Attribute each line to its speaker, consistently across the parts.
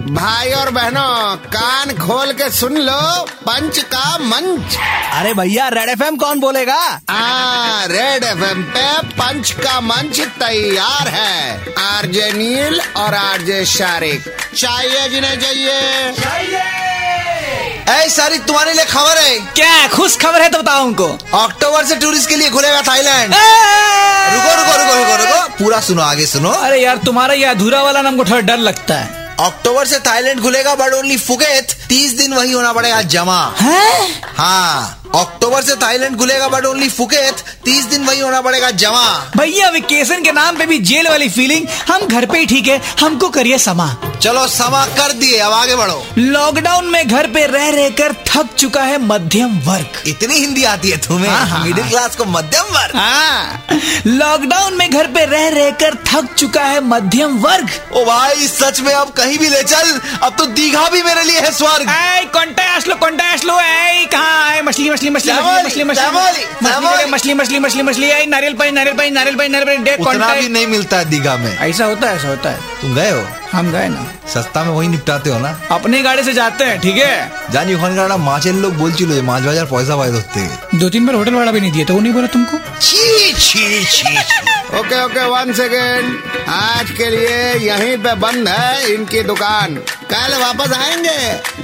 Speaker 1: भाई और बहनों कान खोल के सुन लो पंच का मंच।
Speaker 2: अरे भैया रेड एफएम कौन बोलेगा?
Speaker 1: आ, रेड एफएम पे पंच का मंच तैयार है। आरजे नील और आरजे शारिक। चाहिए जिन्हें चाहिए।
Speaker 3: ऐ सारी तुम्हारे लिए खबर है।
Speaker 2: क्या खुश खबर है तो बताओ उनको।
Speaker 3: अक्टूबर से टूरिस्ट के लिए खुलेगा थाईलैंड! रुको रुको रुको रुको रुको पूरा सुनो आगे सुनो।
Speaker 2: अरे यार तुम्हारा ये अधूरा वाला नाम को थोड़ा डर लगता है।
Speaker 3: अक्टूबर से थाईलैंड खुलेगा बट ओनली फुकेत तीस दिन वही होना पड़ेगा जमा।
Speaker 2: है?
Speaker 3: हाँ। अक्टूबर से थाईलैंड खुलेगा बट ओनली फुकेत। तीस दिन वही होना पड़ेगा जमा।
Speaker 2: भैया वेकेशन के नाम पे भी जेल वाली फीलिंग हम घर पे ही ठीक है हमको करिए समा।
Speaker 3: चलो समा कर दिए अब आगे बढ़ो।
Speaker 2: लॉकडाउन में घर पे रह रह कर थक चुका है मध्यम वर्ग।
Speaker 3: इतनी हिंदी आती है
Speaker 2: हाँ,
Speaker 3: तुम्हें
Speaker 2: हाँ,
Speaker 3: मिडिल
Speaker 2: हाँ।
Speaker 3: क्लास को मध्यम वर्ग।
Speaker 2: हाँ। लॉकडाउन में घर पे रह रह कर थक चुका है मध्यम वर्ग।
Speaker 3: ओ भाई सच में अब कहीं भी ले चल अब तो दीघा भी मेरे लिए है स्वर्ग।
Speaker 2: ऐ मछली मछली मछली मछली मछली। मछली मछली मछली मछली ऐ नारियल पानी नारियल पानी नारियल पानी नारियल पानी।
Speaker 3: नहीं मिलता है दीघा में।
Speaker 2: ऐसा होता है ऐसा होता है।
Speaker 3: तुम गए हो?
Speaker 2: हम गए ना
Speaker 3: সস্তা में वही निपटाते हो ना
Speaker 2: अपने गाड़ी से जाते हैं ठीक है
Speaker 3: জানি ওখানকার একটা মাছের লোক বলছিল যে মাছ বাজার পয়সা পায় ধরতে
Speaker 2: दो तीन बार होटल वाला भी नहीं दिया तो वो नहीं बोला तुमको
Speaker 3: ছি ছি ছি
Speaker 1: ओके ओके वन सेकेंड आज के लिए यहीं पे बंद है इनकी दुकान कल वापस आएंगे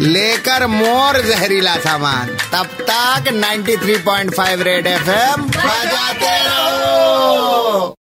Speaker 1: लेकर मोर जहरीला सामान तब तक 93.5 रेड एफएम बजाते रहो